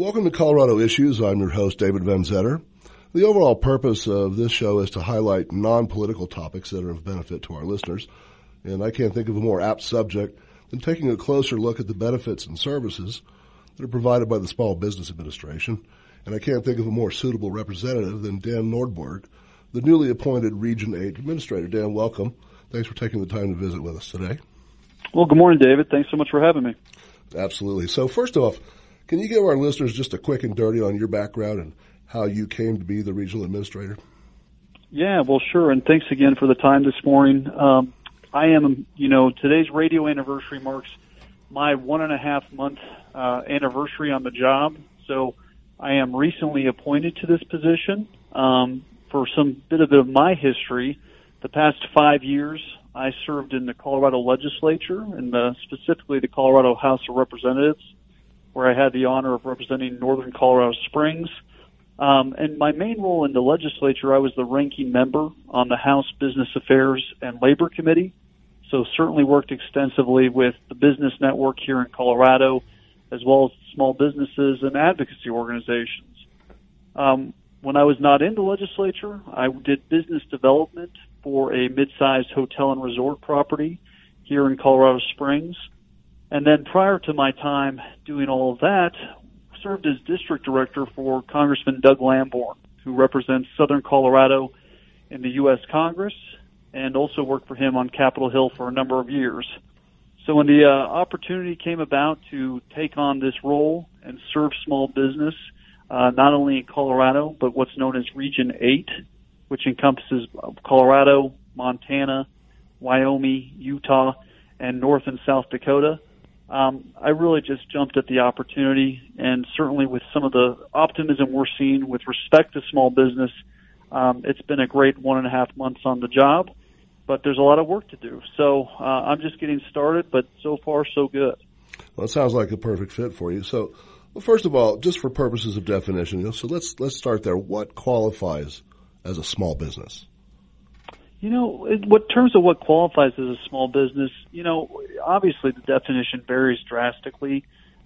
Welcome to Colorado Issues. I'm your host, David Van Zetter. The overall purpose of this show is to highlight non-political topics that are of benefit to our listeners. And I can't think of a more apt subject than taking a closer look at the benefits and services that are provided by the Small Business Administration. And I can't think of a more suitable representative than Dan Nordberg, the newly appointed Region 8 Administrator. Dan, welcome. Thanks for taking the time to visit with us today. Well, good morning, David. Thanks so much for having me. Absolutely. So first off, can you give our listeners just a quick and dirty on your background and how you came to be the regional administrator? Yeah, well, sure. And thanks again for the time this morning. Um, I am, you know, today's radio anniversary marks my one and a half month uh, anniversary on the job. So I am recently appointed to this position. Um, for some bit of, bit of my history, the past five years, I served in the Colorado legislature and the, specifically the Colorado House of Representatives where I had the honor of representing Northern Colorado Springs. Um, and my main role in the legislature, I was the ranking member on the House Business Affairs and Labor Committee. So certainly worked extensively with the business network here in Colorado, as well as small businesses and advocacy organizations. Um, when I was not in the legislature, I did business development for a mid-sized hotel and resort property here in Colorado Springs. And then prior to my time doing all of that, served as district director for Congressman Doug Lamborn, who represents Southern Colorado in the U.S. Congress, and also worked for him on Capitol Hill for a number of years. So when the uh, opportunity came about to take on this role and serve small business, uh, not only in Colorado, but what's known as Region 8, which encompasses Colorado, Montana, Wyoming, Utah, and North and South Dakota, um, I really just jumped at the opportunity, and certainly with some of the optimism we're seeing with respect to small business, um, it's been a great one and a half months on the job, but there's a lot of work to do. So uh, I'm just getting started, but so far so good. Well, it sounds like a perfect fit for you. So, well, first of all, just for purposes of definition, so let's let's start there. What qualifies as a small business? You know, in what terms of what qualifies as a small business, you know, obviously the definition varies drastically,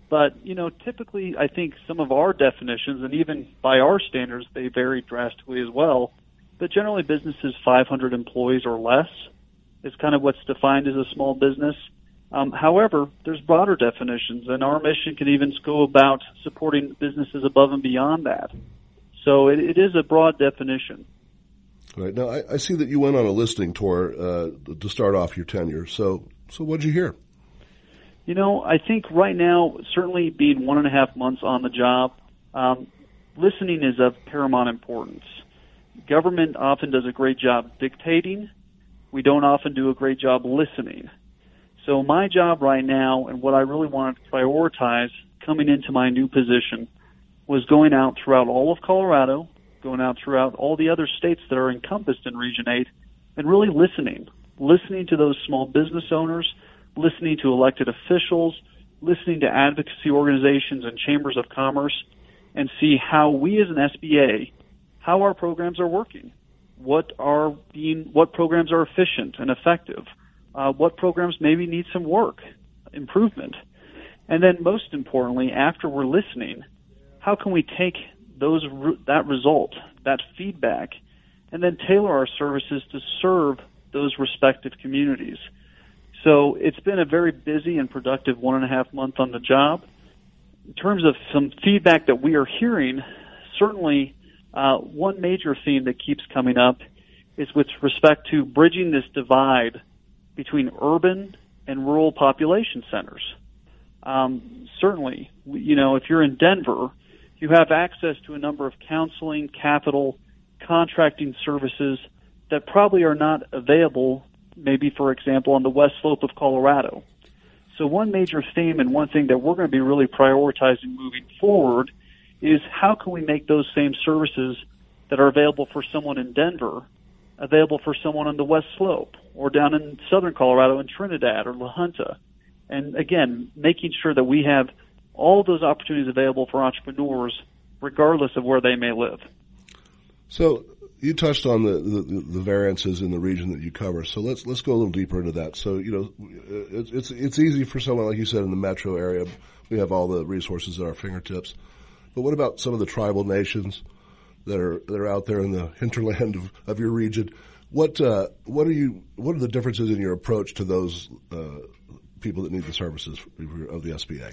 but you know, typically I think some of our definitions and even by our standards they vary drastically as well. But generally businesses 500 employees or less is kind of what's defined as a small business. Um, however, there's broader definitions, and our mission can even go about supporting businesses above and beyond that. So it, it is a broad definition. Right now, I, I, see that you went on a listening tour uh, to start off your tenure. So, so what did you hear? You know, I think right now, certainly being one and a half months on the job, um, listening is of paramount importance. Government often does a great job dictating. We don't often do a great job listening. So my job right now, and what I really wanted to prioritize coming into my new position, was going out throughout all of Colorado, going out throughout all the other states that are encompassed in Region 8 and really listening, listening to those small business owners, listening to elected officials, listening to advocacy organizations and chambers of commerce and see how we as an SBA, how our programs are working, what are being, what programs are efficient and effective, uh, what programs maybe need some work, improvement. And then most importantly, after we're listening, how can we take those that result, that feedback, and then tailor our services to serve those respective communities. So it's been a very busy and productive one and a half month on the job. In terms of some feedback that we are hearing, certainly uh, one major theme that keeps coming up is with respect to bridging this divide between urban and rural population centers. Um, certainly, you know, if you're in Denver, you have access to a number of counseling, capital, contracting services that probably are not available, maybe, for example, on the west slope of Colorado. So one major theme and one thing that we're going to be really prioritizing moving forward is how can we make those same services that are available for someone in Denver available for someone on the West Slope or down in southern Colorado in Trinidad or La Junta. And again, making sure that we have all those opportunities available for entrepreneurs regardless of where they may live. So you touched on the, the, the, variances in the region that you cover. So let's let's go a little deeper into that. So you know, it's it's it's easy for someone like you said in the metro area. We have all the resources at our fingertips. But what about some of the tribal nations that are that are out there in the hinterland of, of your region? What uh, what are you? What are the differences in your approach to those uh, people that need the services of the SBA?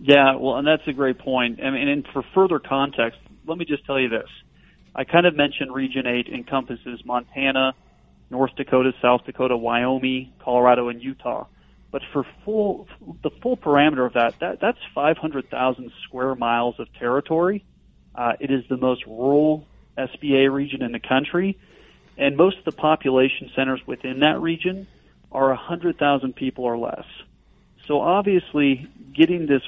Yeah, well, and that's a great point. I mean, and for further context, let me just tell you this. I kind of mentioned Region 8 encompasses Montana, North Dakota, South Dakota, Wyoming, Colorado, and Utah. But for full, the full parameter of that, that that's 500,000 square miles of territory. Uh, it is the most rural SBA region in the country, and most of the population centers within that region are 100,000 people or less. So obviously, getting this,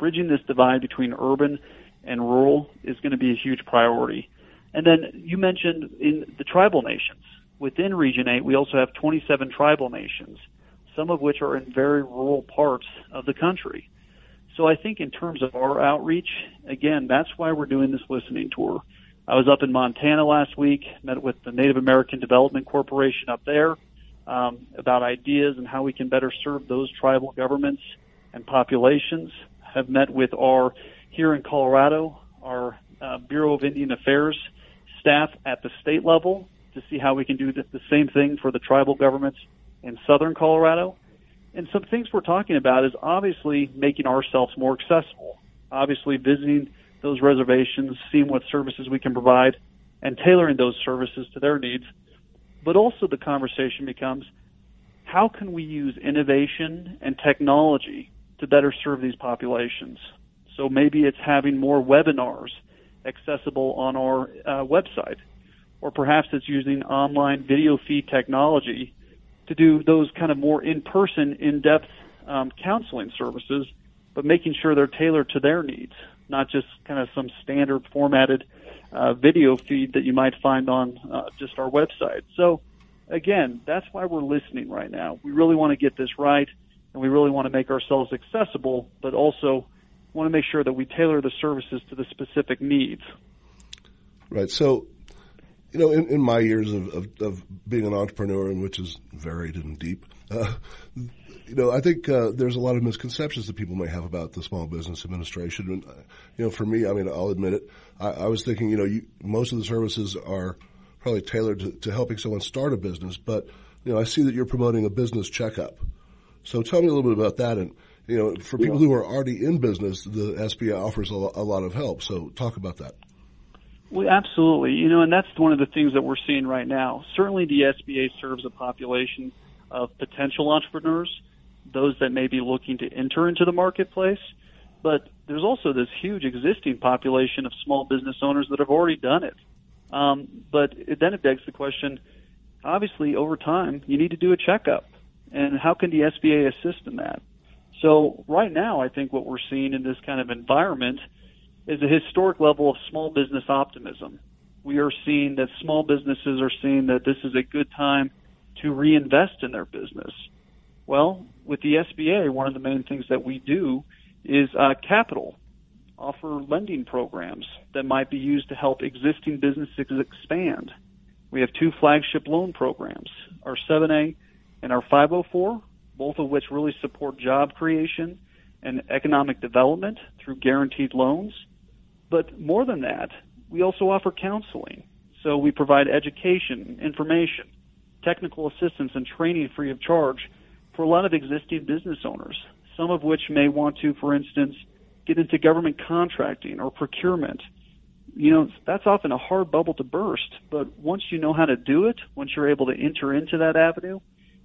bridging this divide between urban and rural is going to be a huge priority. And then you mentioned in the tribal nations. Within Region 8, we also have 27 tribal nations, some of which are in very rural parts of the country. So I think in terms of our outreach, again, that's why we're doing this listening tour. I was up in Montana last week, met with the Native American Development Corporation up there um, about ideas and how we can better serve those tribal governments and populations. Have met with our here in Colorado, our uh, Bureau of Indian Affairs staff at the state level to see how we can do the, the same thing for the tribal governments in southern Colorado. And some things we're talking about is obviously making ourselves more accessible, obviously visiting those reservations, seeing what services we can provide, and tailoring those services to their needs. But also the conversation becomes, how can we use innovation and technology to better serve these populations? So maybe it's having more webinars accessible on our uh, website. Or perhaps it's using online video feed technology to do those kind of more in-person, in-depth um, counseling services, but making sure they're tailored to their needs, not just kind of some standard formatted uh, video feed that you might find on uh, just our website. So again, that's why we're listening right now. We really want to get this right, and we really want to make ourselves accessible, but also want to make sure that we tailor the services to the specific needs. Right. So, you know, in, in my years of, of, of, being an entrepreneur, and which is varied and deep, uh, you know, I think uh, there's a lot of misconceptions that people may have about the Small Business Administration. And, uh, you know, for me, I mean, I'll admit it. I, I was thinking, you know, you, most of the services are probably tailored to, to helping someone start a business, but you know, I see that you're promoting a business checkup. So tell me a little bit about that and you know, for people who are already in business, the SBA offers a, lot of help. So talk about that. Well, absolutely. You know, and that's one of the things that we're seeing right now. Certainly the SBA serves a population of potential entrepreneurs, those that may be looking to enter into the marketplace. But there's also this huge existing population of small business owners that have already done it. Um, but it, then it begs the question, obviously over time, you need to do a checkup. And how can the SBA assist in that? So right now, I think what we're seeing in this kind of environment is a historic level of small business optimism. We are seeing that small businesses are seeing that this is a good time to reinvest in their business. Well, with the SBA, one of the main things that we do is uh, capital, offer lending programs that might be used to help existing businesses expand. We have two flagship loan programs, our 7A and our 504, both of which really support job creation and economic development through guaranteed loans. But more than that, we also offer counseling. So we provide education, information, technical assistance, and training free of charge for a lot of existing business owners, some of which may want to, for instance, get into government contracting or procurement. You know, that's often a hard bubble to burst, but once you know how to do it, once you're able to enter into that avenue,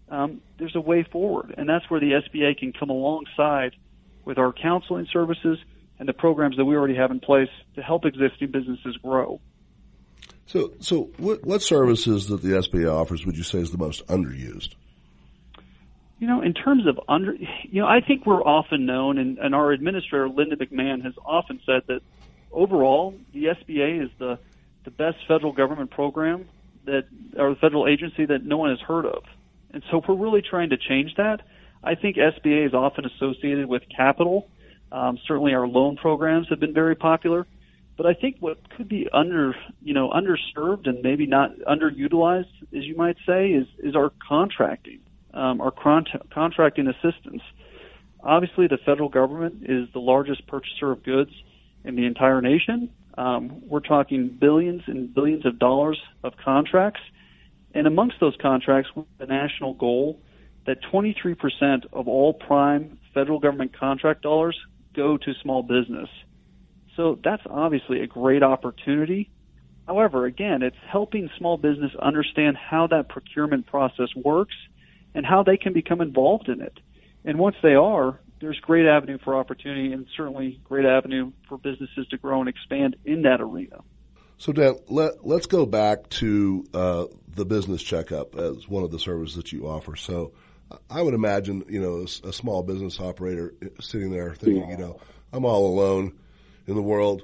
um, there's a way forward, and that's where the SBA can come alongside with our counseling services and the programs that we already have in place to help existing businesses grow. So, so what, what services that the SBA offers would you say is the most underused? You know, in terms of under, you know, I think we're often known, and, and our administrator, Linda McMahon, has often said that overall, the SBA is the, the best federal government program that, or the federal agency that no one has heard of. And so if we're really trying to change that. I think SBA is often associated with capital. Um, certainly our loan programs have been very popular. But I think what could be under, you know, underserved and maybe not underutilized, as you might say, is, is our contracting, um, our con- contracting assistance. Obviously, the federal government is the largest purchaser of goods in the entire nation. Um, we're talking billions and billions of dollars of contracts. And amongst those contracts, the national goal that 23% of all prime federal government contract dollars go to small business. So that's obviously a great opportunity. However, again, it's helping small business understand how that procurement process works and how they can become involved in it. And once they are, there's great avenue for opportunity and certainly great avenue for businesses to grow and expand in that arena. So Dan, let, let's go back to uh, the business checkup as one of the services that you offer. So I would imagine, you know, a, a small business operator sitting there thinking, you know, I'm all alone in the world.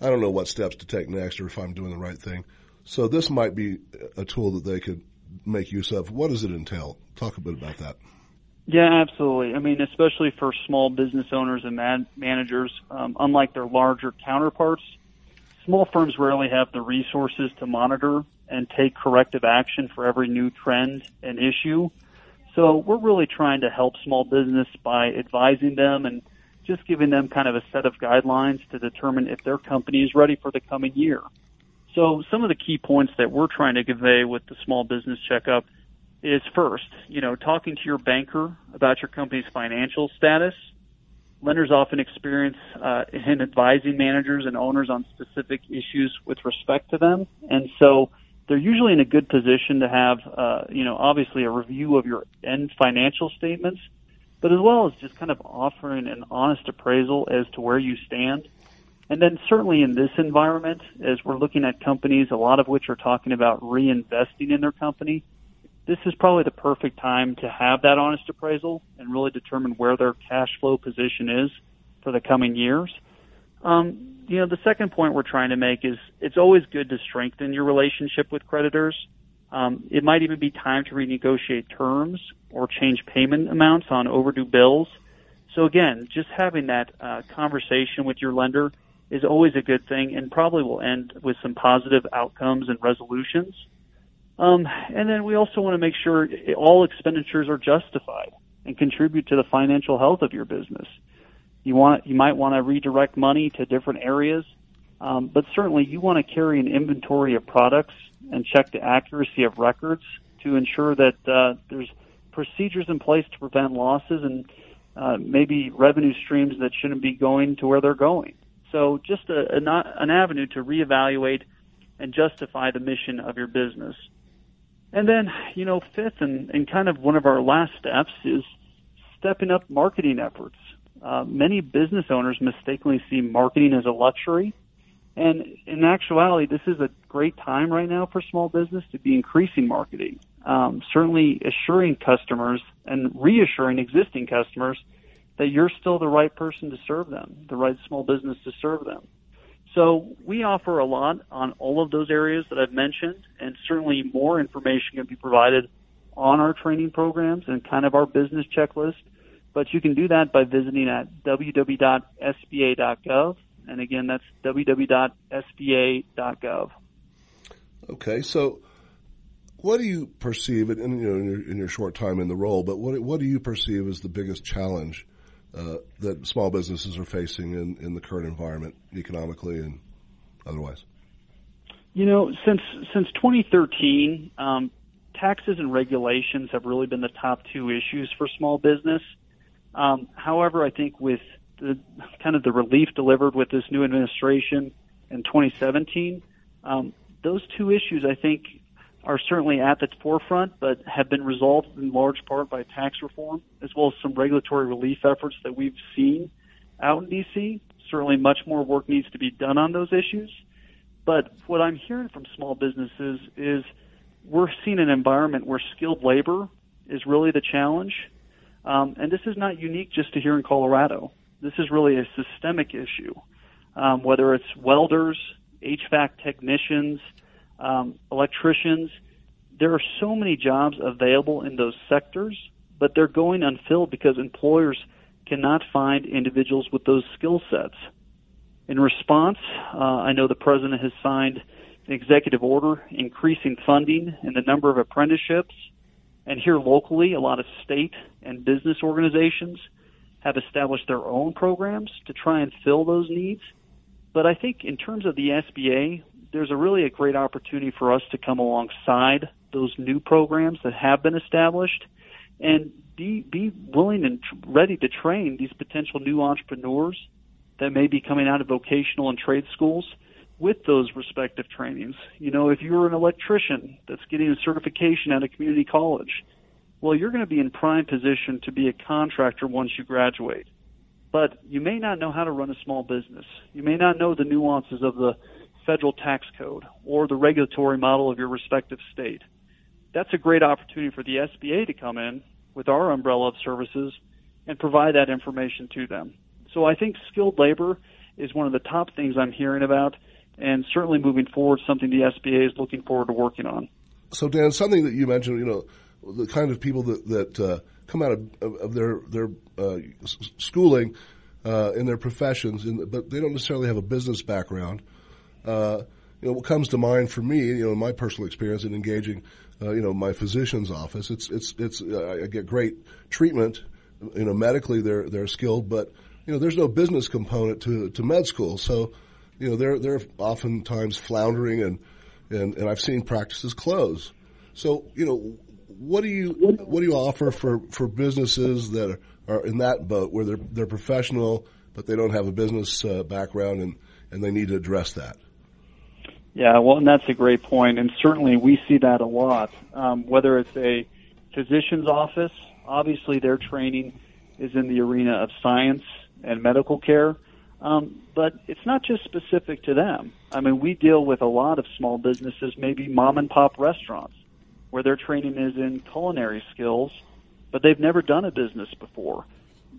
I don't know what steps to take next or if I'm doing the right thing. So this might be a tool that they could make use of. What does it entail? Talk a bit about that. Yeah, absolutely. I mean, especially for small business owners and man- managers, um, unlike their larger counterparts, small firms rarely have the resources to monitor and take corrective action for every new trend and issue. So we're really trying to help small business by advising them and just giving them kind of a set of guidelines to determine if their company is ready for the coming year. So some of the key points that we're trying to convey with the small business checkup is first, you know, talking to your banker about your company's financial status. Lenders often experience uh, in advising managers and owners on specific issues with respect to them, and so they're usually in a good position to have, uh, you know, obviously a review of your end financial statements, but as well as just kind of offering an honest appraisal as to where you stand. And then certainly in this environment, as we're looking at companies, a lot of which are talking about reinvesting in their company, this is probably the perfect time to have that honest appraisal and really determine where their cash flow position is for the coming years. Um, you know, the second point we're trying to make is it's always good to strengthen your relationship with creditors. Um, it might even be time to renegotiate terms or change payment amounts on overdue bills. So again, just having that uh, conversation with your lender is always a good thing and probably will end with some positive outcomes and resolutions. Um, and then we also want to make sure all expenditures are justified and contribute to the financial health of your business. You want you might want to redirect money to different areas, um, but certainly you want to carry an inventory of products and check the accuracy of records to ensure that uh, there's procedures in place to prevent losses and uh, maybe revenue streams that shouldn't be going to where they're going. So just a, a not, an avenue to reevaluate and justify the mission of your business. And then, you know, fifth and, and kind of one of our last steps is stepping up marketing efforts. Uh, many business owners mistakenly see marketing as a luxury. And in actuality, this is a great time right now for small business to be increasing marketing. Um, certainly assuring customers and reassuring existing customers that you're still the right person to serve them, the right small business to serve them. So we offer a lot on all of those areas that I've mentioned, and certainly more information can be provided on our training programs and kind of our business checklist. But you can do that by visiting at www.sba.gov. And again, that's www.sba.gov. Okay, so what do you perceive, in, you know, in your, in your short time in the role, but what, what do you perceive as the biggest challenge uh, that small businesses are facing in, in the current environment, economically and otherwise? You know, since since 2013, um, taxes and regulations have really been the top two issues for small business. Um, however, I think with the kind of the relief delivered with this new administration in 2017, um, those two issues I think are certainly at the forefront, but have been resolved in large part by tax reform, as well as some regulatory relief efforts that we've seen out in DC. Certainly, much more work needs to be done on those issues. But what I'm hearing from small businesses is we're seeing an environment where skilled labor is really the challenge. Um, and this is not unique just to here in Colorado. This is really a systemic issue. Um, whether it's welders, HVAC technicians, um, electricians, there are so many jobs available in those sectors, but they're going unfilled because employers cannot find individuals with those skill sets. In response, uh, I know the president has signed an executive order increasing funding and the number of apprenticeships. And here locally, a lot of state and business organizations have established their own programs to try and fill those needs. But I think in terms of the SBA, there's a really a great opportunity for us to come alongside those new programs that have been established and be be willing and ready to train these potential new entrepreneurs that may be coming out of vocational and trade schools with those respective trainings. You know, if you're an electrician that's getting a certification at a community college, well, you're going to be in prime position to be a contractor once you graduate. But you may not know how to run a small business. You may not know the nuances of the federal tax code or the regulatory model of your respective state. That's a great opportunity for the SBA to come in with our umbrella of services and provide that information to them. So I think skilled labor is one of the top things I'm hearing about, and certainly moving forward, something the SBA is looking forward to working on. So, Dan, something that you mentioned, you know, the kind of people that that uh, come out of, of their their uh, schooling uh, in their professions, in, but they don't necessarily have a business background. Uh, you know, what comes to mind for me, you know, in my personal experience in engaging, uh, you know, my physician's office, it's it's it's uh, I get great treatment. You know, medically they're they're skilled, but you know, there's no business component to to med school, so you know they're they're oftentimes floundering and and, and I've seen practices close. So you know, what do you what do you offer for, for businesses that are, in that boat where they're they're professional but they don't have a business uh, background and and they need to address that? Yeah, well, and that's a great point, and certainly we see that a lot. Um, whether it's a physician's office, obviously their training is in the arena of science and medical care, um, but it's not just specific to them. I mean, we deal with a lot of small businesses, maybe mom and pop restaurants where their training is in culinary skills, but they've never done a business before.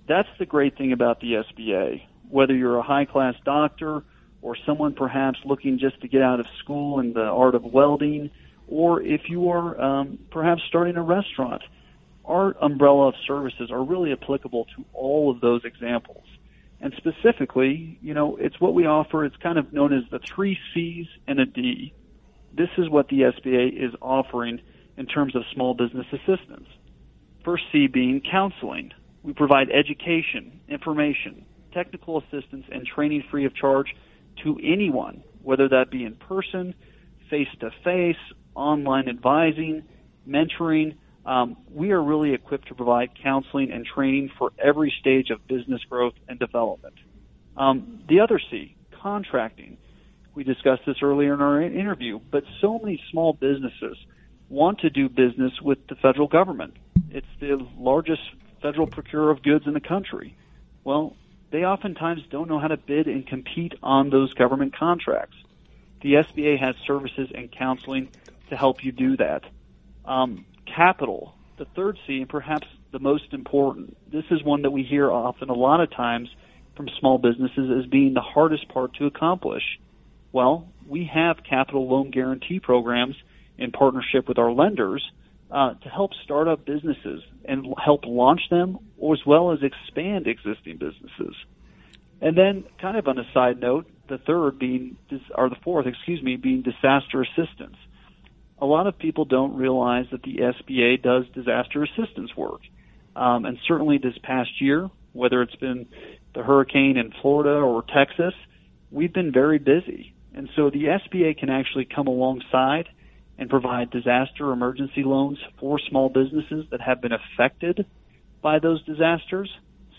That's the great thing about the SBA. Whether you're a high class doctor or someone perhaps looking just to get out of school in the art of welding, or if you are um, perhaps starting a restaurant, our umbrella of services are really applicable to all of those examples. And specifically, you know, it's what we offer. It's kind of known as the three C's and a D. This is what the SBA is offering in terms of small business assistance. First C being counseling. We provide education, information, technical assistance, and training free of charge to anyone, whether that be in person, face to face, online advising, mentoring. Um, we are really equipped to provide counseling and training for every stage of business growth and development. Um, the other C, contracting. We discussed this earlier in our interview, but so many small businesses want to do business with the federal government. It's the largest federal procurer of goods in the country. Well, they oftentimes don't know how to bid and compete on those government contracts. The SBA has services and counseling to help you do that. Um, capital, the third C, and perhaps the most important. This is one that we hear often a lot of times from small businesses as being the hardest part to accomplish. Well, we have capital loan guarantee programs in partnership with our lenders uh, to help start up businesses and help launch them, as well as expand existing businesses. And then, kind of on a side note, the third being, or the fourth, excuse me, being disaster assistance. A lot of people don't realize that the SBA does disaster assistance work. Um, and certainly this past year, whether it's been the hurricane in Florida or Texas, we've been very busy. And so the SBA can actually come alongside and provide disaster emergency loans for small businesses that have been affected by those disasters.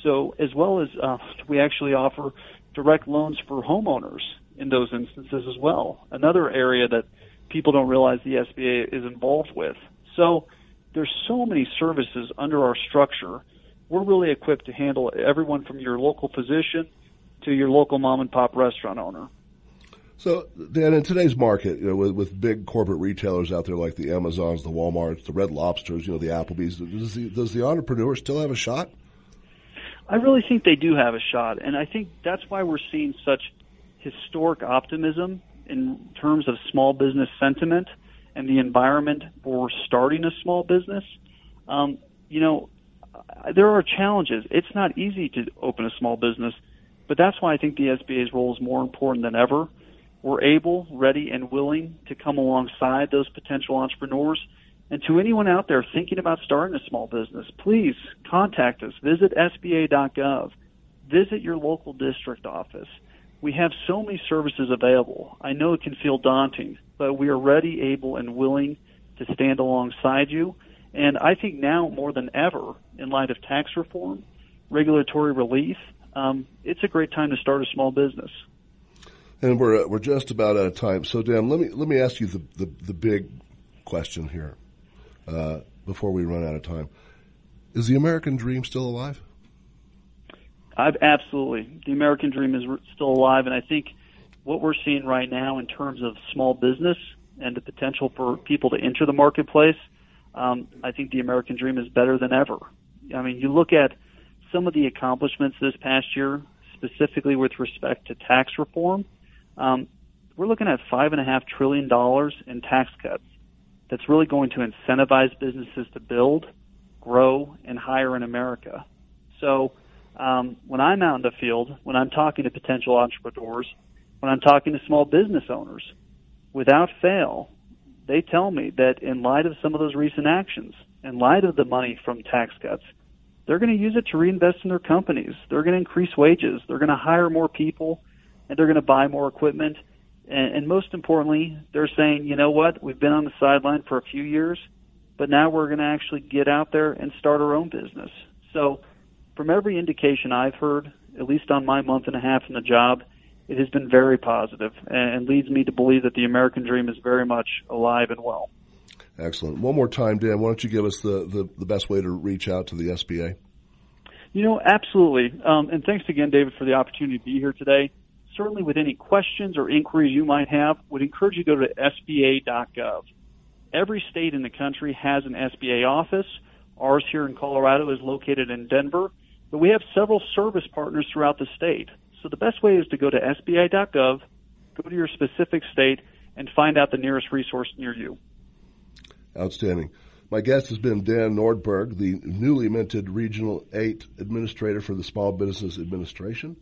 So, as well as uh, we actually offer direct loans for homeowners in those instances as well. Another area that people don't realize the SBA is involved with. So, there's so many services under our structure. We're really equipped to handle everyone from your local physician to your local mom and pop restaurant owner. So, Dan, in today's market, you know, with, with big corporate retailers out there like the Amazons, the Walmarts, the Red Lobsters, you know, the Applebee's, does the, does the entrepreneur still have a shot? I really think they do have a shot, and I think that's why we're seeing such historic optimism in terms of small business sentiment and the environment for starting a small business. Um, you know, there are challenges. It's not easy to open a small business, but that's why I think the SBA's role is more important than ever. We're able, ready, and willing to come alongside those potential entrepreneurs. And to anyone out there thinking about starting a small business, please contact us. Visit SBA.gov. Visit your local district office. We have so many services available. I know it can feel daunting, but we are ready, able, and willing to stand alongside you. And I think now more than ever, in light of tax reform, regulatory relief, um, it's a great time to start a small business. And we're we're just about out of time. So, Dan, let me let me ask you the the, the big question here uh, before we run out of time: Is the American dream still alive? I've, absolutely, the American dream is still alive, and I think what we're seeing right now in terms of small business and the potential for people to enter the marketplace, um, I think the American dream is better than ever. I mean, you look at some of the accomplishments this past year, specifically with respect to tax reform. Um, we're looking at five and a half trillion dollars in tax cuts. That's really going to incentivize businesses to build, grow, and hire in America. So um, when I'm out in the field, when I'm talking to potential entrepreneurs, when I'm talking to small business owners, without fail, they tell me that in light of some of those recent actions, in light of the money from tax cuts, they're going to use it to reinvest in their companies. They're going to increase wages. They're going to hire more people, and they're going to buy more equipment. And, and most importantly, they're saying, you know what? We've been on the sideline for a few years, but now we're going to actually get out there and start our own business. So, from every indication I've heard, at least on my month and a half in the job, it has been very positive and leads me to believe that the American dream is very much alive and well. Excellent. One more time, Dan, why don't you give us the, the, the best way to reach out to the SBA? You know, absolutely. Um, and thanks again, David, for the opportunity to be here today. Certainly, with any questions or inquiries you might have, would encourage you to go to SBA.gov. Every state in the country has an SBA office. Ours here in Colorado is located in Denver, but we have several service partners throughout the state. So the best way is to go to SBA.gov, go to your specific state, and find out the nearest resource near you. Outstanding. My guest has been Dan Nordberg, the newly minted Regional 8 Administrator for the Small Business Administration.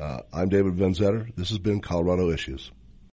Uh, I'm David Van Zetter. This has been Colorado Issues.